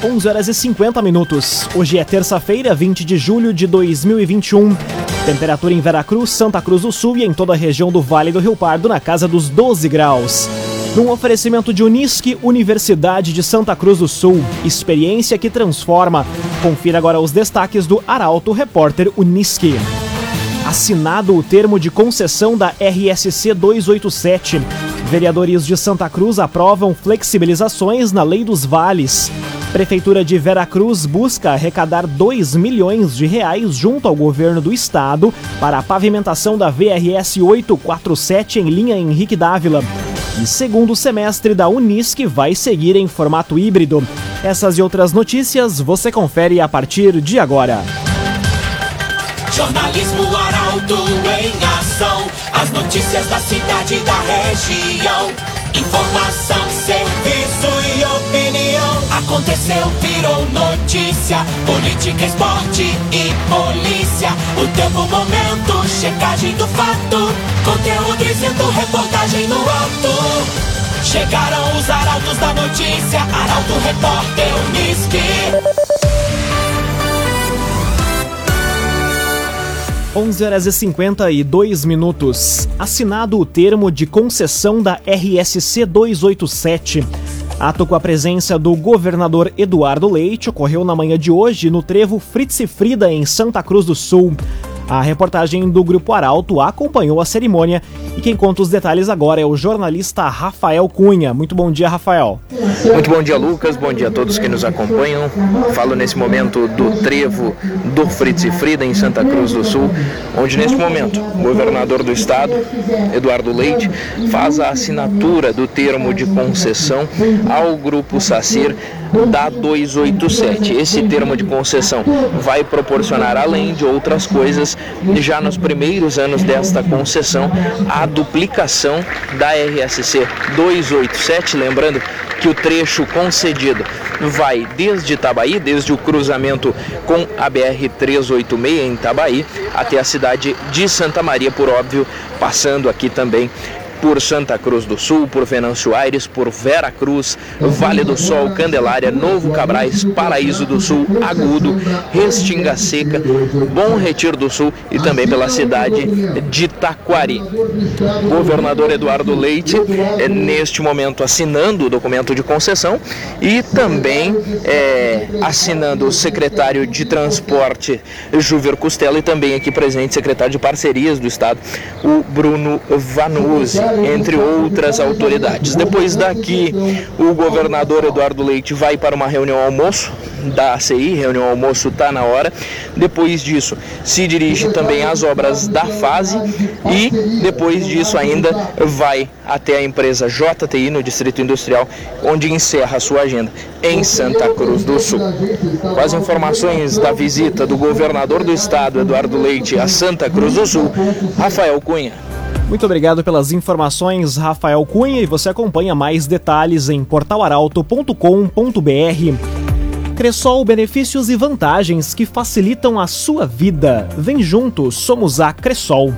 11 horas e 50 minutos. Hoje é terça-feira, 20 de julho de 2021. Temperatura em Veracruz, Santa Cruz do Sul e em toda a região do Vale do Rio Pardo na casa dos 12 graus. Num oferecimento de Unisque, Universidade de Santa Cruz do Sul. Experiência que transforma. Confira agora os destaques do Arauto Repórter Unisque. Assinado o termo de concessão da RSC 287. Vereadores de Santa Cruz aprovam flexibilizações na Lei dos Vales. Prefeitura de Veracruz busca arrecadar 2 milhões de reais junto ao governo do estado para a pavimentação da VRS 847 em linha Henrique Dávila. E segundo semestre da Unisc vai seguir em formato híbrido. Essas e outras notícias você confere a partir de agora. Jornalismo Arauto em ação. As notícias da cidade e da região. Informação. Aconteceu, virou notícia. Política, esporte e polícia. O tempo, momento, checagem do fato. Conteúdo dizendo, reportagem no alto. Chegaram os arautos da notícia. Arauto, repórter, Unisque. 11 horas e 52 minutos. Assinado o termo de concessão da RSC 287. Ato com a presença do governador Eduardo Leite ocorreu na manhã de hoje no trevo Fritz e Frida, em Santa Cruz do Sul. A reportagem do Grupo Arauto acompanhou a cerimônia e quem conta os detalhes agora é o jornalista Rafael Cunha. Muito bom dia, Rafael. Muito bom dia, Lucas. Bom dia a todos que nos acompanham. Falo nesse momento do trevo do Fritz e Frida em Santa Cruz do Sul, onde neste momento o governador do estado, Eduardo Leite, faz a assinatura do termo de concessão ao Grupo SACIR da 287. Esse termo de concessão vai proporcionar, além de outras coisas, já nos primeiros anos desta concessão, a duplicação da RSC 287, lembrando que o trecho concedido vai desde Itabaí, desde o cruzamento com a BR 386 em Itabaí, até a cidade de Santa Maria, por óbvio, passando aqui também por Santa Cruz do Sul, por Venâncio Aires, por Vera Cruz, Vale do Sol, Candelária, Novo Cabrais, Paraíso do Sul, Agudo, Restinga Seca, Bom Retiro do Sul e também pela cidade de Taquari. Governador Eduardo Leite, é, neste momento, assinando o documento de concessão e também é, assinando o secretário de Transporte, Júver Costela, e também aqui presente, secretário de Parcerias do Estado, o Bruno Vanuzzi entre outras autoridades. Depois daqui, o governador Eduardo Leite vai para uma reunião almoço da ACI, reunião almoço está na hora. Depois disso, se dirige também às obras da fase e depois disso ainda vai até a empresa JTI no Distrito Industrial, onde encerra a sua agenda em Santa Cruz do Sul. Com as informações da visita do governador do estado, Eduardo Leite, a Santa Cruz do Sul, Rafael Cunha. Muito obrigado pelas informações, Rafael Cunha, e você acompanha mais detalhes em portalaralto.com.br. Cressol benefícios e vantagens que facilitam a sua vida. Vem junto, somos a Cressol.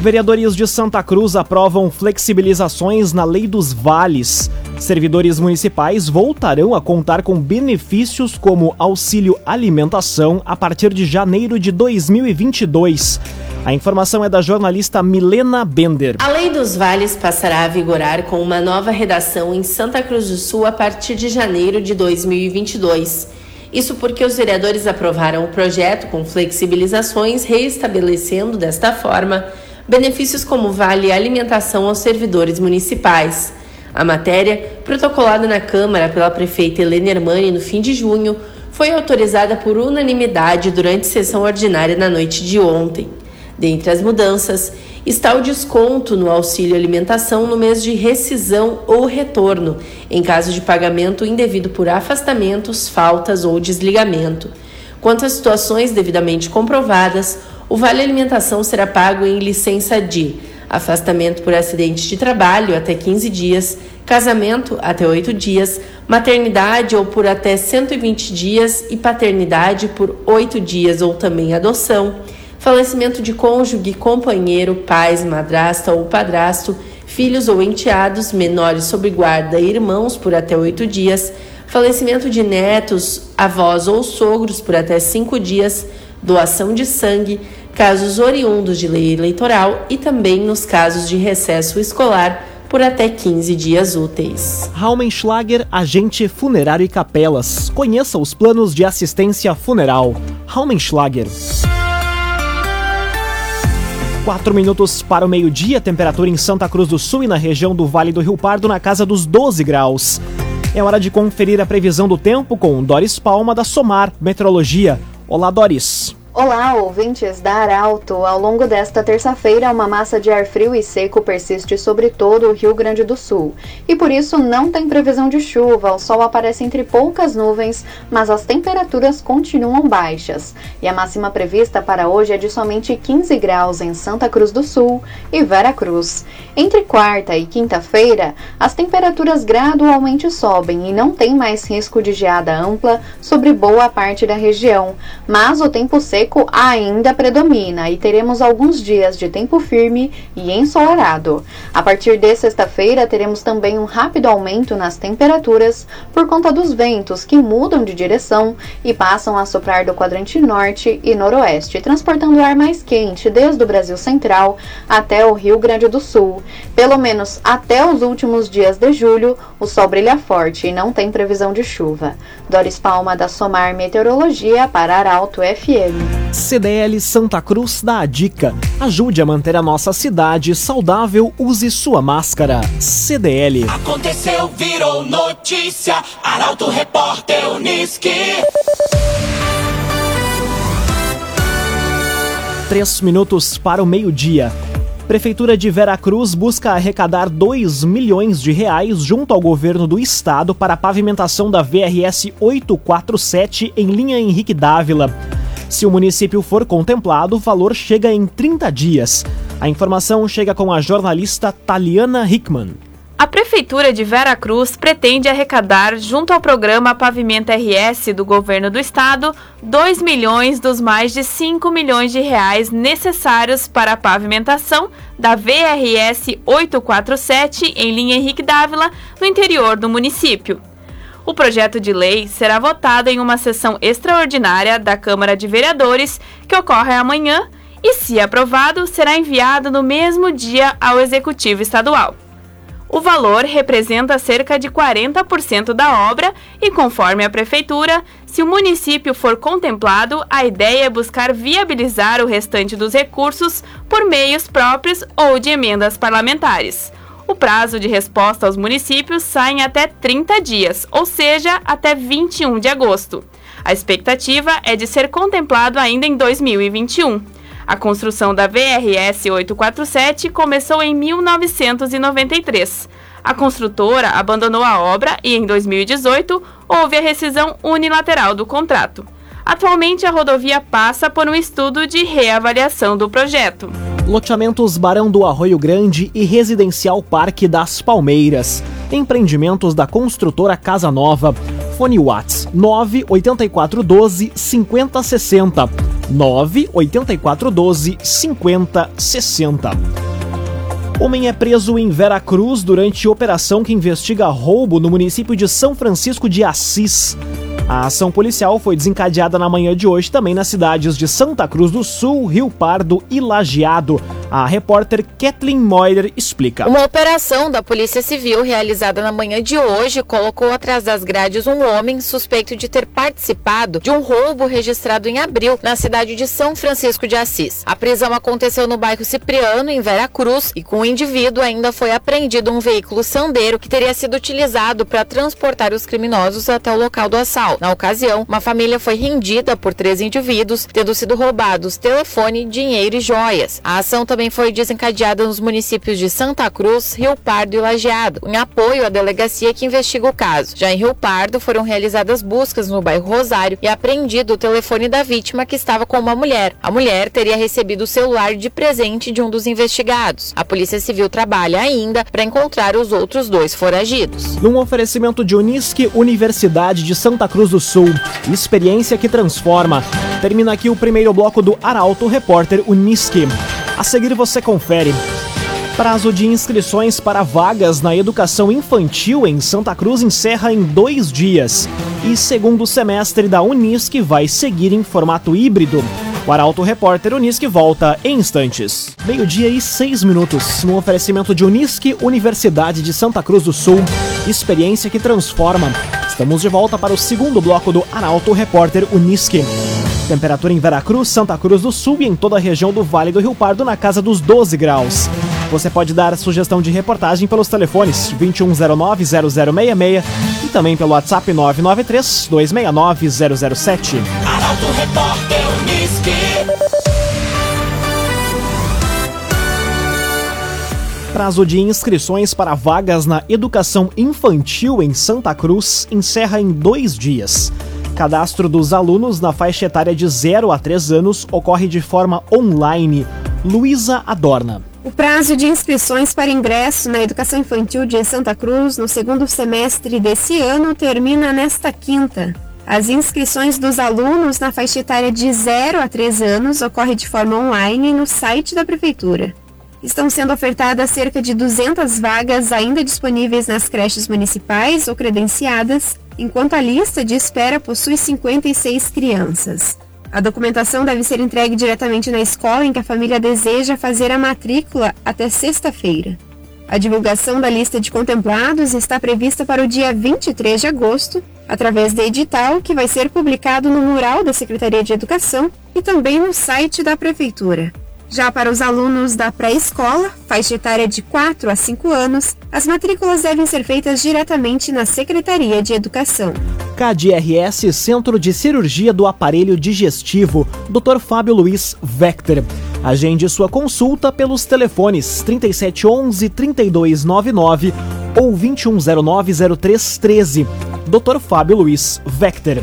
Vereadores de Santa Cruz aprovam flexibilizações na Lei dos Vales. Servidores municipais voltarão a contar com benefícios como auxílio alimentação a partir de janeiro de 2022. A informação é da jornalista Milena Bender. A Lei dos Vales passará a vigorar com uma nova redação em Santa Cruz do Sul a partir de janeiro de 2022. Isso porque os vereadores aprovaram o projeto com flexibilizações, reestabelecendo desta forma benefícios como vale alimentação aos servidores municipais. A matéria, protocolada na Câmara pela prefeita Helena Hermani no fim de junho, foi autorizada por unanimidade durante sessão ordinária na noite de ontem. Dentre as mudanças, está o desconto no auxílio alimentação no mês de rescisão ou retorno, em caso de pagamento indevido por afastamentos, faltas ou desligamento. Quanto às situações devidamente comprovadas, o vale alimentação será pago em licença de afastamento por acidente de trabalho até 15 dias, casamento até 8 dias, maternidade ou por até 120 dias e paternidade por 8 dias ou também adoção falecimento de cônjuge, companheiro, pais, madrasta ou padrasto, filhos ou enteados, menores sob guarda e irmãos por até oito dias, falecimento de netos, avós ou sogros por até cinco dias, doação de sangue, casos oriundos de lei eleitoral e também nos casos de recesso escolar por até 15 dias úteis. Raumenschlager, agente funerário e capelas. Conheça os planos de assistência funeral. Raumenschlager. 4 minutos para o meio-dia, temperatura em Santa Cruz do Sul e na região do Vale do Rio Pardo na casa dos 12 graus. É hora de conferir a previsão do tempo com Doris Palma da Somar Meteorologia. Olá, Doris. Olá, ouvintes da Arauto. Ao longo desta terça-feira, uma massa de ar frio e seco persiste sobre todo o Rio Grande do Sul. E por isso não tem previsão de chuva. O sol aparece entre poucas nuvens, mas as temperaturas continuam baixas. E a máxima prevista para hoje é de somente 15 graus em Santa Cruz do Sul e Vera Cruz. Entre quarta e quinta-feira, as temperaturas gradualmente sobem e não tem mais risco de geada ampla sobre boa parte da região. Mas o tempo seco seco ainda predomina e teremos alguns dias de tempo firme e ensolarado. A partir de sexta-feira, teremos também um rápido aumento nas temperaturas por conta dos ventos que mudam de direção e passam a soprar do quadrante norte e noroeste, transportando ar mais quente desde o Brasil Central até o Rio Grande do Sul. Pelo menos até os últimos dias de julho, o sol brilha forte e não tem previsão de chuva. Doris Palma da Somar Meteorologia para Arauto FM. CDL Santa Cruz dá a dica. Ajude a manter a nossa cidade saudável, use sua máscara. CDL. Aconteceu, virou notícia. Arauto Repórter Uniski. Três minutos para o meio-dia. Prefeitura de Veracruz busca arrecadar 2 milhões de reais junto ao governo do estado para a pavimentação da VRS 847 em linha Henrique Dávila. Se o município for contemplado, o valor chega em 30 dias. A informação chega com a jornalista Taliana Hickman. A Prefeitura de Vera Cruz pretende arrecadar, junto ao programa Pavimento RS do Governo do Estado, 2 milhões dos mais de 5 milhões de reais necessários para a pavimentação da VRS 847 em linha Henrique Dávila, no interior do município. O projeto de lei será votado em uma sessão extraordinária da Câmara de Vereadores, que ocorre amanhã, e, se aprovado, será enviado no mesmo dia ao Executivo Estadual. O valor representa cerca de 40% da obra e, conforme a Prefeitura, se o município for contemplado, a ideia é buscar viabilizar o restante dos recursos por meios próprios ou de emendas parlamentares. O prazo de resposta aos municípios sai em até 30 dias, ou seja, até 21 de agosto. A expectativa é de ser contemplado ainda em 2021. A construção da VRS 847 começou em 1993. A construtora abandonou a obra e, em 2018, houve a rescisão unilateral do contrato. Atualmente, a rodovia passa por um estudo de reavaliação do projeto loteamentos Barão do Arroio Grande e Residencial Parque das Palmeiras. Empreendimentos da construtora Casa Nova. Fone Whats 98412 5060. 98412 5060. Homem é preso em Veracruz durante operação que investiga roubo no município de São Francisco de Assis. A ação policial foi desencadeada na manhã de hoje também nas cidades de Santa Cruz do Sul, Rio Pardo e Lajeado. A repórter Kathleen Moyer explica. Uma operação da Polícia Civil realizada na manhã de hoje colocou atrás das grades um homem suspeito de ter participado de um roubo registrado em abril na cidade de São Francisco de Assis. A prisão aconteceu no bairro Cipriano, em Vera Cruz, e com o indivíduo ainda foi apreendido um veículo sandeiro que teria sido utilizado para transportar os criminosos até o local do assalto. Na ocasião, uma família foi rendida por três indivíduos, tendo sido roubados telefone, dinheiro e joias. A ação também também foi desencadeada nos municípios de Santa Cruz, Rio Pardo e Lajeado, em apoio à delegacia que investiga o caso. Já em Rio Pardo, foram realizadas buscas no bairro Rosário e apreendido o telefone da vítima que estava com uma mulher. A mulher teria recebido o celular de presente de um dos investigados. A Polícia Civil trabalha ainda para encontrar os outros dois foragidos. Num oferecimento de Unisque, Universidade de Santa Cruz do Sul, experiência que transforma. Termina aqui o primeiro bloco do Arauto Repórter Unisque. A seguir você confere. Prazo de inscrições para vagas na educação infantil em Santa Cruz encerra em dois dias. E segundo semestre da Unisc vai seguir em formato híbrido. O Arauto Repórter Unisc volta em instantes. Meio-dia e seis minutos, no oferecimento de Unisc, Universidade de Santa Cruz do Sul. Experiência que transforma. Estamos de volta para o segundo bloco do Arauto Repórter Unisc. Temperatura em Veracruz, Santa Cruz do Sul e em toda a região do Vale do Rio Pardo na casa dos 12 graus. Você pode dar sugestão de reportagem pelos telefones 2109-0066 e também pelo WhatsApp 993-269-007. Prazo de inscrições para vagas na educação infantil em Santa Cruz encerra em dois dias. Cadastro dos alunos na faixa etária de 0 a 3 anos ocorre de forma online. Luísa Adorna. O prazo de inscrições para ingresso na educação infantil de Santa Cruz no segundo semestre desse ano termina nesta quinta. As inscrições dos alunos na faixa etária de 0 a 3 anos ocorre de forma online no site da Prefeitura. Estão sendo ofertadas cerca de 200 vagas ainda disponíveis nas creches municipais ou credenciadas, enquanto a lista de espera possui 56 crianças. A documentação deve ser entregue diretamente na escola em que a família deseja fazer a matrícula até sexta-feira. A divulgação da lista de contemplados está prevista para o dia 23 de agosto, através de edital que vai ser publicado no mural da Secretaria de Educação e também no site da Prefeitura. Já para os alunos da pré-escola, faixa etária de 4 a 5 anos, as matrículas devem ser feitas diretamente na Secretaria de Educação. KDRS Centro de Cirurgia do Aparelho Digestivo, Dr. Fábio Luiz Vector. Agende sua consulta pelos telefones 3711 3299 ou 2109 0313. Dr. Fábio Luiz Vector.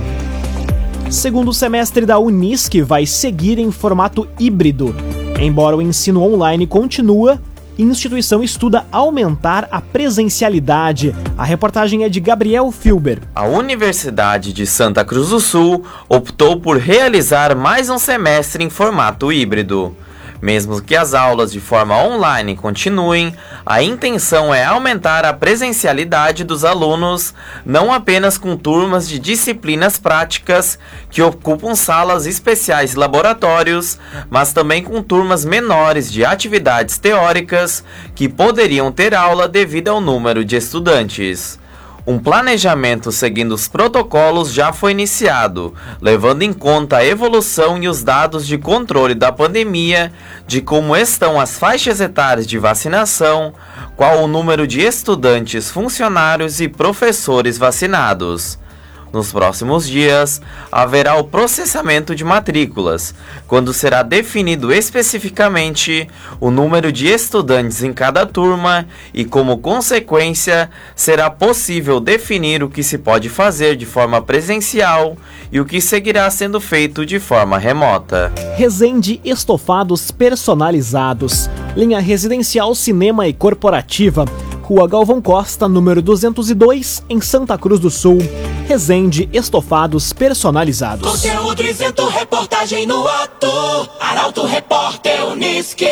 Segundo semestre da Unisc vai seguir em formato híbrido. Embora o ensino online continua, instituição estuda aumentar a presencialidade. A reportagem é de Gabriel Filber. A Universidade de Santa Cruz do Sul optou por realizar mais um semestre em formato híbrido. Mesmo que as aulas de forma online continuem, a intenção é aumentar a presencialidade dos alunos, não apenas com turmas de disciplinas práticas que ocupam salas especiais e laboratórios, mas também com turmas menores de atividades teóricas que poderiam ter aula devido ao número de estudantes. Um planejamento seguindo os protocolos já foi iniciado, levando em conta a evolução e os dados de controle da pandemia, de como estão as faixas etárias de vacinação, qual o número de estudantes, funcionários e professores vacinados. Nos próximos dias, haverá o processamento de matrículas, quando será definido especificamente o número de estudantes em cada turma e, como consequência, será possível definir o que se pode fazer de forma presencial e o que seguirá sendo feito de forma remota. Resende Estofados Personalizados, linha residencial, cinema e corporativa. Rua Galvão Costa, número 202, em Santa Cruz do Sul. Resende Estofados Personalizados. Conteúdo isento, reportagem no ato. Arauto Repórter Uniski.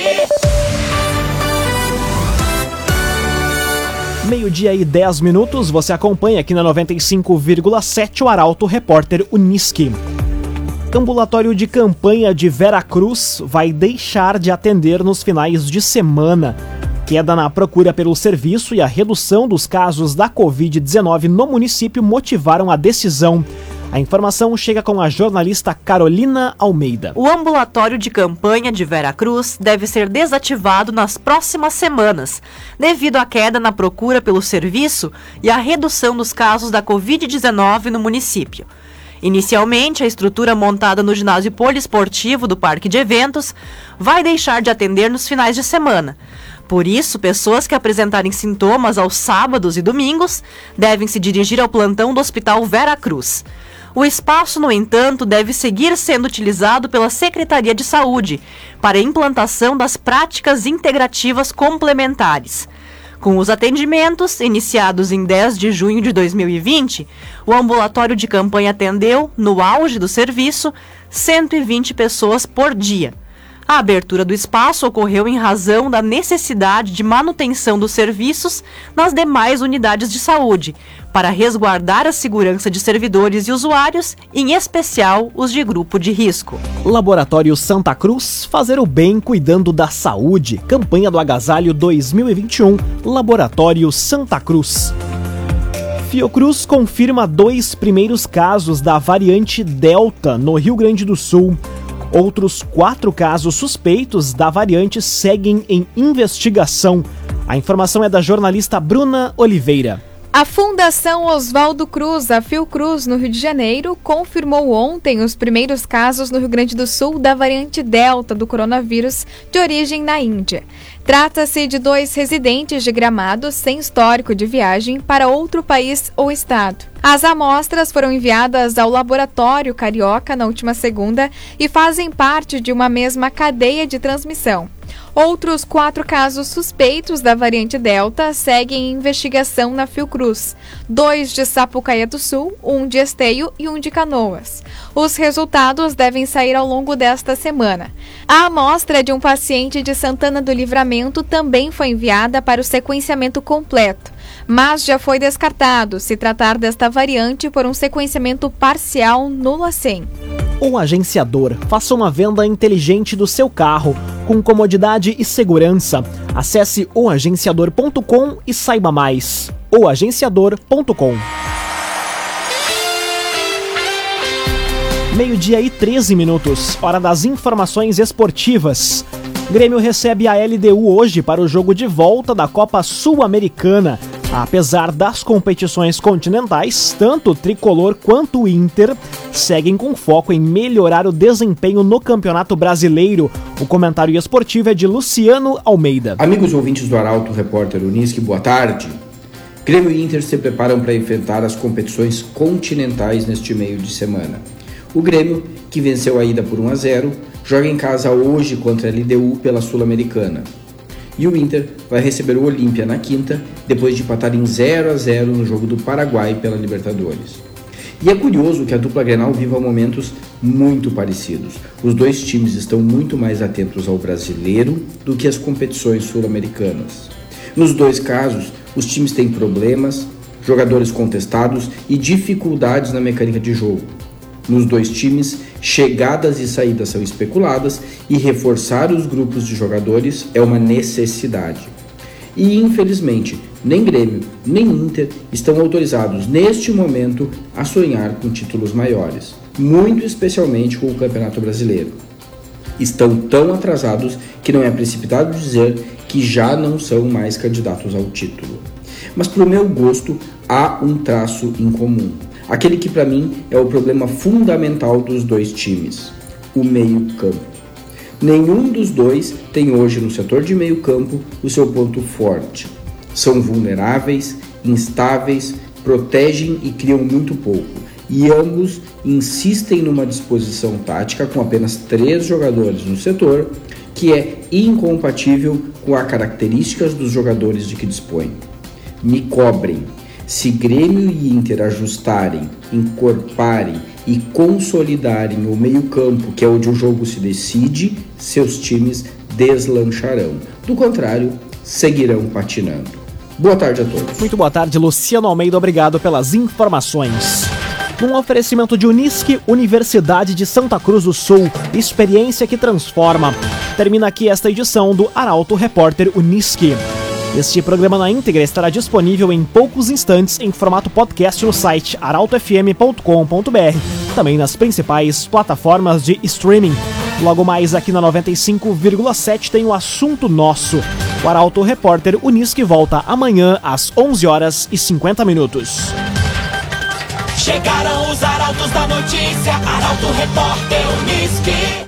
Meio-dia e 10 minutos, você acompanha aqui na 95,7 o Arauto Repórter Uniski. Ambulatório de campanha de Vera Cruz vai deixar de atender nos finais de semana. Queda na procura pelo serviço e a redução dos casos da Covid-19 no município motivaram a decisão. A informação chega com a jornalista Carolina Almeida. O ambulatório de campanha de Vera Cruz deve ser desativado nas próximas semanas, devido à queda na procura pelo serviço e à redução dos casos da Covid-19 no município. Inicialmente, a estrutura montada no ginásio poliesportivo do Parque de Eventos vai deixar de atender nos finais de semana. Por isso, pessoas que apresentarem sintomas aos sábados e domingos devem se dirigir ao plantão do Hospital Vera Cruz. O espaço, no entanto, deve seguir sendo utilizado pela Secretaria de Saúde para a implantação das práticas integrativas complementares. Com os atendimentos, iniciados em 10 de junho de 2020, o ambulatório de campanha atendeu, no auge do serviço, 120 pessoas por dia. A abertura do espaço ocorreu em razão da necessidade de manutenção dos serviços nas demais unidades de saúde, para resguardar a segurança de servidores e usuários, em especial os de grupo de risco. Laboratório Santa Cruz, fazer o bem cuidando da saúde. Campanha do Agasalho 2021, Laboratório Santa Cruz. Fiocruz confirma dois primeiros casos da variante Delta no Rio Grande do Sul. Outros quatro casos suspeitos da variante seguem em investigação. A informação é da jornalista Bruna Oliveira. A Fundação Oswaldo Cruz, a Fiocruz, no Rio de Janeiro, confirmou ontem os primeiros casos no Rio Grande do Sul da variante Delta do coronavírus de origem na Índia. Trata-se de dois residentes de Gramado sem histórico de viagem para outro país ou estado. As amostras foram enviadas ao laboratório carioca na última segunda e fazem parte de uma mesma cadeia de transmissão. Outros quatro casos suspeitos da variante Delta seguem em investigação na Fiocruz: dois de Sapucaia do Sul, um de Esteio e um de Canoas. Os resultados devem sair ao longo desta semana. A amostra de um paciente de Santana do Livramento também foi enviada para o sequenciamento completo, mas já foi descartado se tratar desta variante por um sequenciamento parcial no LACEN. Um agenciador. Faça uma venda inteligente do seu carro com comodidade e segurança. Acesse oagenciador.com e saiba mais. oagenciador.com Meio-dia e 13 minutos, hora das informações esportivas. Grêmio recebe a LDU hoje para o jogo de volta da Copa Sul-Americana. Apesar das competições continentais, tanto o Tricolor quanto o Inter seguem com foco em melhorar o desempenho no Campeonato Brasileiro. O comentário esportivo é de Luciano Almeida. Amigos ouvintes do Arauto, repórter Unisque, boa tarde. Grêmio e Inter se preparam para enfrentar as competições continentais neste meio de semana. O Grêmio, que venceu a ida por 1 a 0, joga em casa hoje contra a LDU pela Sul-Americana. E o Inter vai receber o Olímpia na quinta, depois de empatar em 0 a 0 no jogo do Paraguai pela Libertadores. E é curioso que a dupla Grenal viva momentos muito parecidos. Os dois times estão muito mais atentos ao brasileiro do que às competições sul-americanas. Nos dois casos, os times têm problemas, jogadores contestados e dificuldades na mecânica de jogo. Nos dois times, chegadas e saídas são especuladas e reforçar os grupos de jogadores é uma necessidade. E infelizmente, nem Grêmio nem Inter estão autorizados neste momento a sonhar com títulos maiores, muito especialmente com o Campeonato Brasileiro. Estão tão atrasados que não é precipitado dizer que já não são mais candidatos ao título. Mas, para o meu gosto, há um traço em comum aquele que para mim é o problema fundamental dos dois times, o meio-campo. Nenhum dos dois tem hoje no setor de meio-campo o seu ponto forte. São vulneráveis, instáveis, protegem e criam muito pouco. E ambos insistem numa disposição tática com apenas três jogadores no setor, que é incompatível com as características dos jogadores de que dispõem. Me cobrem, se Grêmio e Inter ajustarem, encorparem e consolidarem o meio-campo, que é onde o jogo se decide, seus times deslancharão. Do contrário, seguirão patinando. Boa tarde a todos. Muito boa tarde, Luciano Almeida. Obrigado pelas informações. Num oferecimento de Unisque, Universidade de Santa Cruz do Sul, experiência que transforma. Termina aqui esta edição do Arauto Repórter Unisque. Este programa na íntegra estará disponível em poucos instantes em formato podcast no site arautofm.com.br, também nas principais plataformas de streaming. Logo mais aqui na 95,7 tem o assunto nosso. O Arauto Repórter Unisque volta amanhã às 11 horas e 50 minutos. Chegaram os arautos da notícia, Arauto Repórter Unisque.